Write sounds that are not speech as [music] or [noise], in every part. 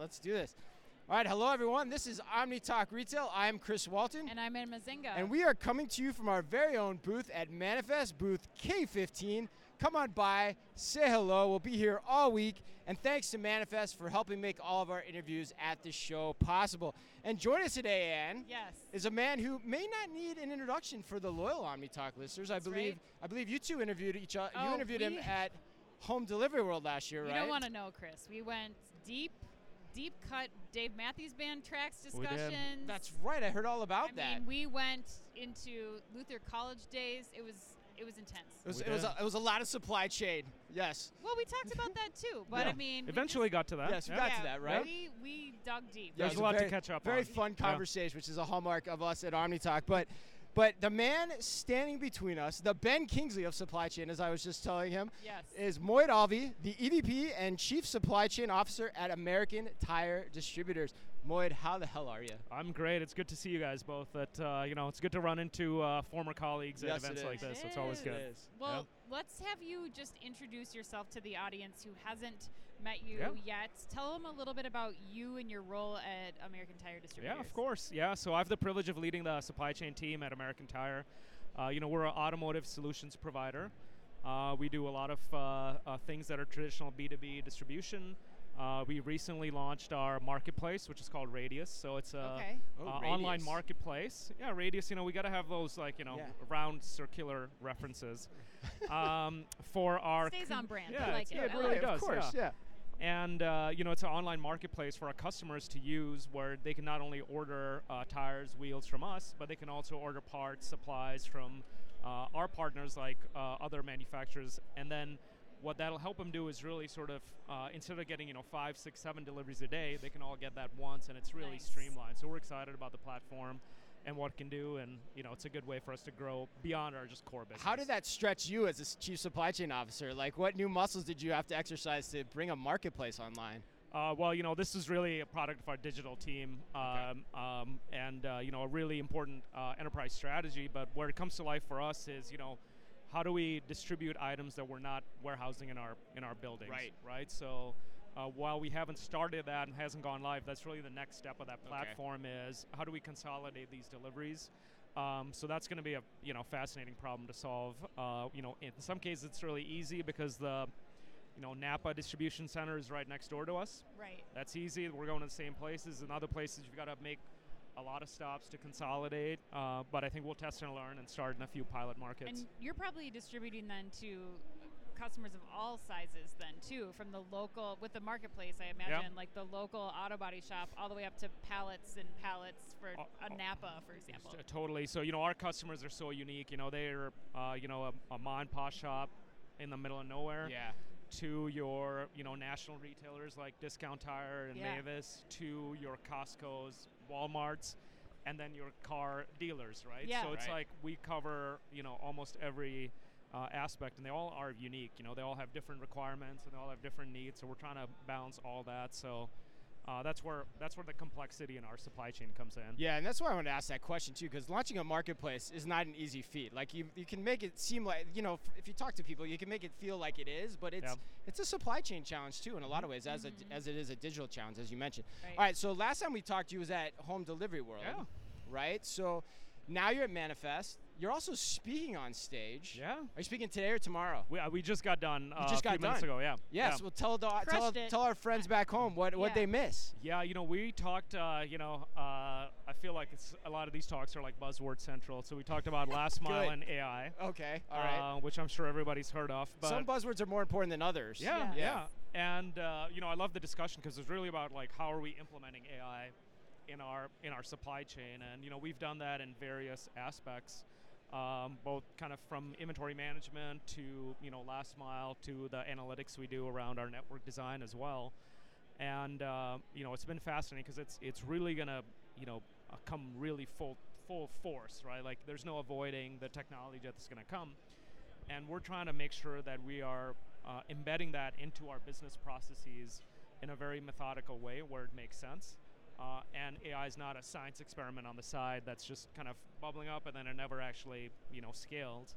let's do this. All right, hello everyone. This is Omni Talk Retail. I'm Chris Walton. And I'm Anne Mezzenga. And we are coming to you from our very own booth at Manifest, booth K15. Come on by, say hello. We'll be here all week. And thanks to Manifest for helping make all of our interviews at the show possible. And join us today, Ann. Yes. Is a man who may not need an introduction for the loyal Omni Talk listeners. I believe right. I believe you two interviewed each other. you Oh, interviewed him at Home Delivery World last year, You right? You don't want to know, Chris. We went deep, deep cut Dave Matthews Band tracks We discussions. That's right. I heard all about that. I that. mean, we went into Luther College days. It was it was intense. it was, it was, a, it was a lot of supply chain. Yes. well, we talked about that too, but Yeah. I mean, we Eventually got to that. Yes, we yeah. got just- to that, right? We we dug deep. Yeah, There's a lot to catch up Very on. fun Yeah. conversation, which is a hallmark of us at Omni Talk. But but the man standing between us, the Ben Kingsley of supply chain, as I was just telling him, Yes. is Moid Alwy, the EVP and Chief Supply Chain Officer at American Tire Distributors. Moyd, how the hell are you? I'm great. It's good to see you guys both. That uh, you know, it's good to run into uh, former colleagues Yes, at events like this. It It's always good. It is. Well, let's have you just introduce yourself to the audience who hasn't met you Yeah. yet. Tell them a little bit about you and your role at American Tire Distributors. Yeah, of course. Yeah, so I have the privilege of leading the supply chain team at American Tire. Uh, you know, we're an automotive solutions provider. Uh, we do a lot of uh, uh, things that are traditional B2B distribution. Uh, we recently launched our marketplace, which is called Radius. So it's a Okay. Oh, uh, online marketplace. Yeah, Radius. You know, we got to have those like you know Yeah. round circular references [laughs] um, for our. Stays con- on brand. Yeah, I like it. yeah, it really like it. does. Of course, yeah yeah. And uh, you know it's an online marketplace for our customers to use where they can not only order uh, tires wheels from us but they can also order parts supplies from uh, our partners like uh, other manufacturers. And then what that'll help them do is really sort of uh, instead of getting you know five six seven deliveries a day they can all get that once and it's really Nice. streamlined. So we're excited about the platform and what can do and you know it's a good way for us to grow beyond our just core business How did that stretch you as a chief supply chain officer? Like, what new muscles did you have to exercise to bring a marketplace online? Uh, well, you know, this is really a product of our digital team, um, um, and uh, you know, a really important uh, enterprise strategy. But where it comes to life for us is, you know, how do we distribute items that we're not warehousing in our in our buildings? Right. Right. So. Uh, while we haven't started that and hasn't gone live, that's really the next step of that platform. Is how do we consolidate these deliveries? Um, so that's going to be a you know fascinating problem to solve. Uh, you know, in some cases it's really easy because the you know Napa distribution center is right next door to us. Right. That's easy. We're going to the same places. In other places, you've got to make a lot of stops to consolidate. Uh, but I think we'll test and learn and start in a few pilot markets. And you're probably distributing then to customers of all sizes then too from the local with the marketplace i imagine like the local auto body shop all the way up to pallets and pallets for Oh, a napa for example T- totally. So you know, our customers are so unique. You know, they're uh, you know a, a mom and pop shop in the middle of nowhere. Yeah. To your you know national retailers like Discount Tire and Yeah. Mavis, to your Costco's, WalMarts, and then your car dealers, right? Yeah. So it's Right. like we cover you know almost every. Uh, aspect and they all are unique you know they all have different requirements and they all have different needs so we're trying to balance all that so uh, that's where that's where the complexity in our supply chain comes in Yeah, and that's why I want to ask that question too, because launching a marketplace is not an easy feat. Like you, you can make it seem like you know, f- if you talk to people, you can make it feel like it is, but it's Yeah. it's a supply chain challenge too in a lot of ways, as a, as it is a digital challenge, as you mentioned. Right. All right, so last time we talked, you was at Home Delivery World, Yeah. right? So now you're at Manifest. You're also speaking on stage. Yeah. Are you speaking today or tomorrow? We, uh, we just got done. Uh, just a few got minutes done. ago. Yeah. Yes. Yeah. Well, tell the, tell tell our friends back home what what Yeah. they miss. yeah. You know, we talked. Uh, you know, uh, I feel like it's a lot of these talks are like buzzword central. So we talked about [laughs] last mile and AI, Okay. All right. uh, which I'm sure everybody's heard of. But Some buzzwords are more important than others. yeah, Yeah. yeah, And uh, you know, I love the discussion because it's really about like how are we implementing AI in our in our supply chain, and you know, we've done that in various aspects. Um, both kind of from inventory management to you know last mile to the analytics we do around our network design as well, and uh, you know it's been fascinating because it's it's really gonna you know uh, come really full full force right? Like there's no avoiding the technology that's gonna come, and we're trying to make sure that we are uh, embedding that into our business processes in a very methodical way where it makes sense. Uh, and AI is not a science experiment on the side. That's just kind of bubbling up and then it never actually, you know, scaled.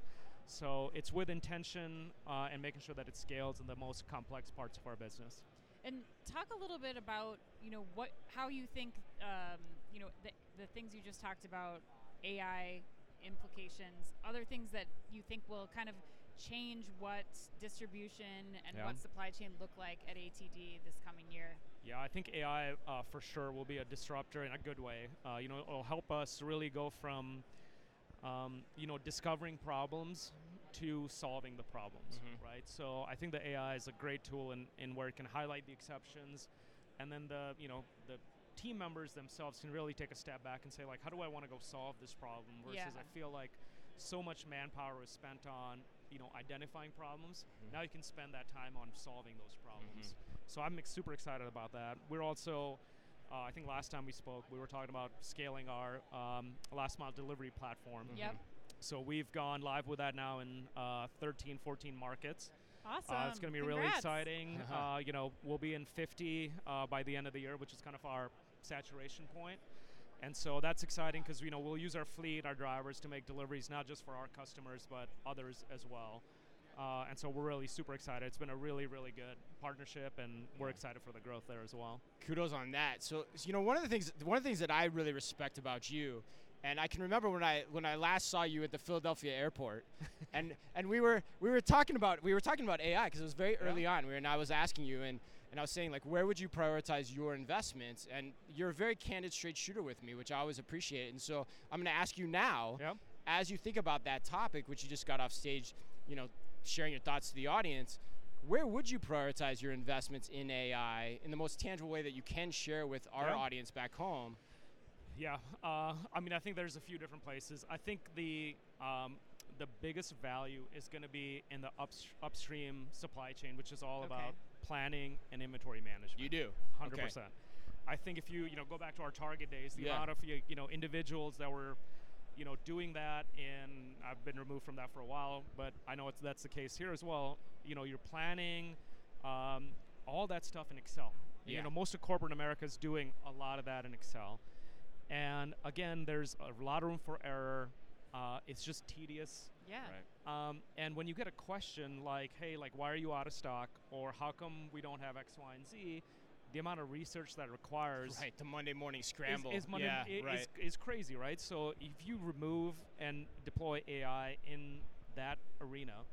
So it's with intention uh, and making sure that it scales in the most complex parts of our business. And talk a little bit about you know what how you think um, you know the, the things you just talked about AI implications, other things that you think will kind of change what distribution and Yeah. what supply chain look like at ATD this coming year. Yeah, I think AI uh, for sure will be a disruptor in a good way. Uh, you know, it'll help us really go from, um, you know, discovering problems to solving the problems, Mhm. right? So I think the AI is a great tool in, in where it can highlight the exceptions, and then the you know the team members themselves can really take a step back and say like, how do I want to go solve this problem? Versus Yeah. I feel like so much manpower is spent on you know identifying problems. Mhm. Now you can spend that time on solving those problems. So I'm super excited about that. We're also, uh, I think last time we spoke, we were talking about scaling our um, last mile delivery platform. Yep. So we've gone live with that now in uh, 13, 14 markets. Awesome. Uh, it's going to be really exciting. Uh-huh. [laughs] Uh, you know, we'll be in 50 uh, by the end of the year, which is kind of our saturation point. And so that's exciting because you know we'll use our fleet, our drivers to make deliveries not just for our customers but others as well. Uh, and so we're really super excited. It's been a really, really good partnership, and we're excited for the growth there as well. kudos on that. So, you know, one of the things one of the things that I really respect about you, and I can remember when I when I last saw you at the Philadelphia airport, [laughs] and and we were we were talking about we were talking about AI because it was very early on. We were, and I was asking you and. And I was saying, like, where would you prioritize your investments? And you're a very candid, straight shooter with me, which I always appreciate. And so I'm going to ask you now, Yeah. as you think about that topic, which you just got off stage, you know, sharing your thoughts to the audience, where would you prioritize your investments in AI in the most tangible way that you can share with our Yeah. audience back home? Yeah, uh, I mean, I think there's a few different places. I think the um, the biggest value is going to be in the ups- upstream supply chain, which is all Okay. about planning and inventory management. You do. hundred Okay. percent. I think if you you know go back to our target days, the Yeah. amount of you you know individuals that were you know doing that, and I've been removed from that for a while, but I know it's that's the case here as well. You know, you're planning um, all that stuff in Excel. Yeah. You know, most of corporate America is doing a lot of that in Excel, and again, there's a lot of room for error. Uh, it's just tedious. Yeah. Um, and when you get a question like, "Hey, like, why are you out of stock?" or "How come we don't have X, Y, and Z?" the amount of research that requires Right, the Monday morning scramble. is, Monday- yeah, i- is, right. is crazy, right? So if you remove and deploy AI in that arena,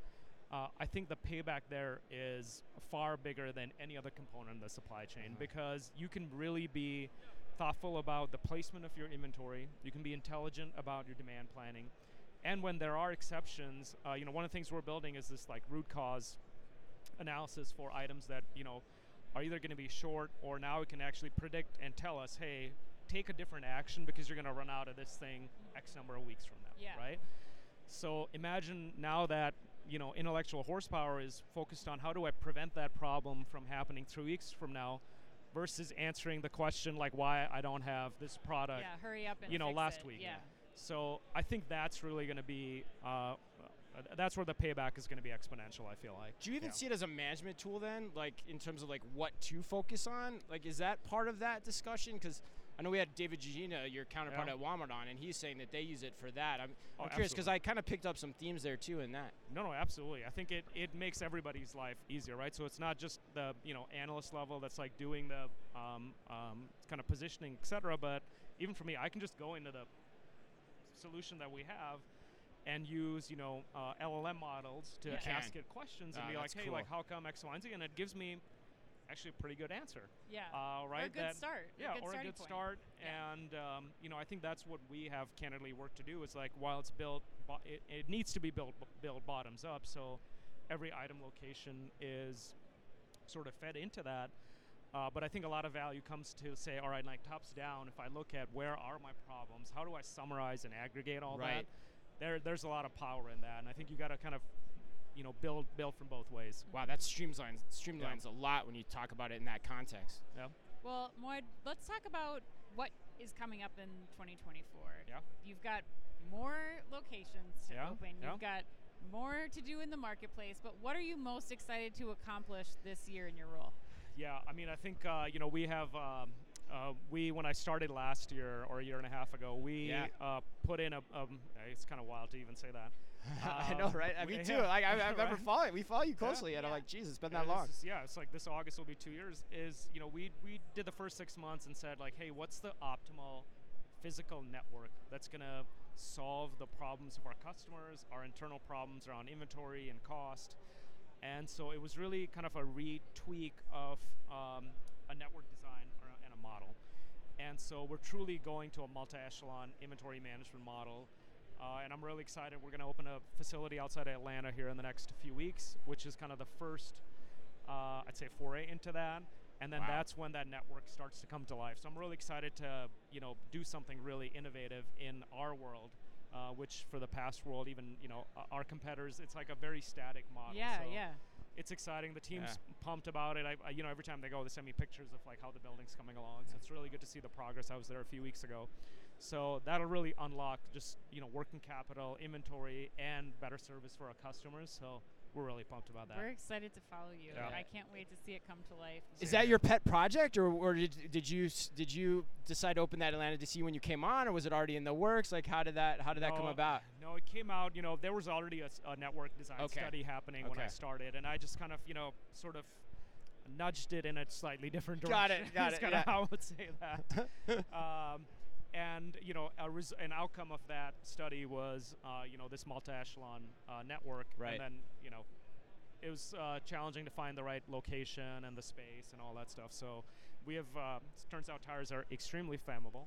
uh, I think the payback there is far bigger than any other component in the supply chain Mhm. because you can really be thoughtful about the placement of your inventory. You can be intelligent about your demand planning, and when there are exceptions, uh, you know, one of the things we're building is this like root cause analysis for items that you know are either going to be short or now it can actually predict and tell us, hey, take a different action because you're going to run out of this thing X number of weeks from now, Yeah. right? So imagine now that you know intellectual horsepower is focused on how do I prevent that problem from happening three weeks from now, versus answering the question like why I don't have this product. yeah. Hurry up and you know, fix last it. week. Yeah. So I think that's really going to be. Uh, uh, that's where the payback is going to be exponential. I feel like. Do you even Yeah. see it as a management tool then, like in terms of like what to focus on? Like, is that part of that discussion? Because I know we had David Guggina, your counterpart Yeah. at Walmart, on, and he's saying that they use it for that. I'm, Oh, I'm curious because. I kind of picked up some themes there too in that. No, no, absolutely. I think it, it makes everybody's life easier, right? So it's not just the you know analyst level that's like doing the um, um, kind of positioning, et cetera. But even for me, I can just go into the solution that we have and use you know uh, LLM models to ask it questions and Ah, be like, hey, cool. like how come X, Y, and Z, and it gives me actually a pretty good answer, Yeah. uh, right? Or a good that, start. yeah, a good or a good point. start. Yeah. And um, you know, I think that's what we have candidly worked to do. Is like while it's built, bo- it, it needs to be built built bottoms up. So every item location is sort of fed into that. Uh, but I think a lot of value comes to say, all right, like tops down. If I look at where are my problems, how do I summarize and aggregate all Right. that? There, there's a lot of power in that, and I think you got to kind of, you know, build build from both ways. Wow, that streamlines streamlines a lot when you talk about it in that context. Yeah. Well, Moid, let's talk about what is coming up in 2024. Yeah. You've got more locations to Yeah, open. yeah. You've got more to do in the marketplace. But what are you most excited to accomplish this year in your role? Yeah, I mean, I think uh, you know we have um, uh, we when I started last year or a year and a half ago, we Yeah. uh, put in a. Um, it's kind of wild to even say that. [laughs] I know, right? I we- mean, [laughs] too. yeah, Like, I, [laughs] I remember right? following. We follow you closely, and I'm like, Jesus, it's been Yeah, that long. is- yeah, it's like this August will be two years. Is you know we we did the first six months and said like, hey, what's the optimal physical network that's gonna solve the problems of our customers, our internal problems around inventory and cost, and so it was really kind of a retweak of um, a network design or, and a model. And so we're truly going to a multi-echelon inventory management model. Uh, and I'm really excited. We're going to open a facility outside of Atlanta here in the next few weeks, which is kind of the first, uh, I'd say, foray into that. And then Wow. that's when that network starts to come to life. So I'm really excited to, you know, do something really innovative in our world, uh, which for the past world, even you know, our competitors, it's like a very static model. Yeah, so yeah. It's exciting. The team's Yeah. pumped about it. I, I, you know, every time they go, they send me pictures of like how the building's coming along. So it's really good to see the progress. I was there a few weeks ago, so that'll really unlock just you know working capital, inventory, and better service for our customers. So we're really pumped about that. We're excited to follow you. Yeah. I can't wait to see it come to life. Is Same that your pet project, or, or did, did you did you decide to open that Atlanta DC when you came on, or was it already in the works? Like, how did that how did that come about? No, it came out. You know, there was already a network design Okay. study happening when I started, and I just kind of, you know, sort of nudged it in a slightly different direction. Got it, [laughs] got That's it, kind of yeah. how I would say that. [laughs] um, and you know, a res- an outcome of that study was, uh, you know, this multi-echelon uh, network, Right. and then you know, it was uh, challenging to find the right location and the space and all that stuff. So we have. Uh, s- turns out tires are extremely flammable,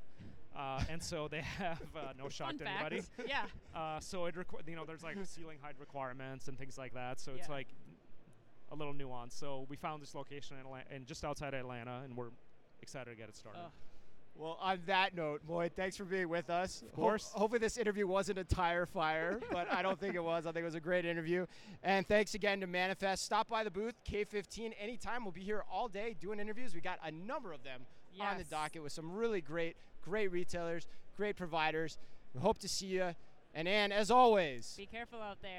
uh, and so they [laughs] have uh, no shock Fun to fact. anybody. [laughs] yeah. Uh, so it requ- you know there's like [laughs] ceiling height requirements and things like that. So it's like a little nuance. So we found this location in Atlanta, and just outside Atlanta, and we're excited to get it started. Ugh. Well, on that note, Moy, thanks for being with us. Of course. hopefully, this interview wasn't a tire fire, [laughs] but I don't think it was. I think it was a great interview. And thanks again to Manifest. Stop by the booth, K15, anytime. We'll be here all day doing interviews. We got a number of them on the docket with some really great, great retailers, great providers. We hope to see you. And Ann, as always, Be careful out there.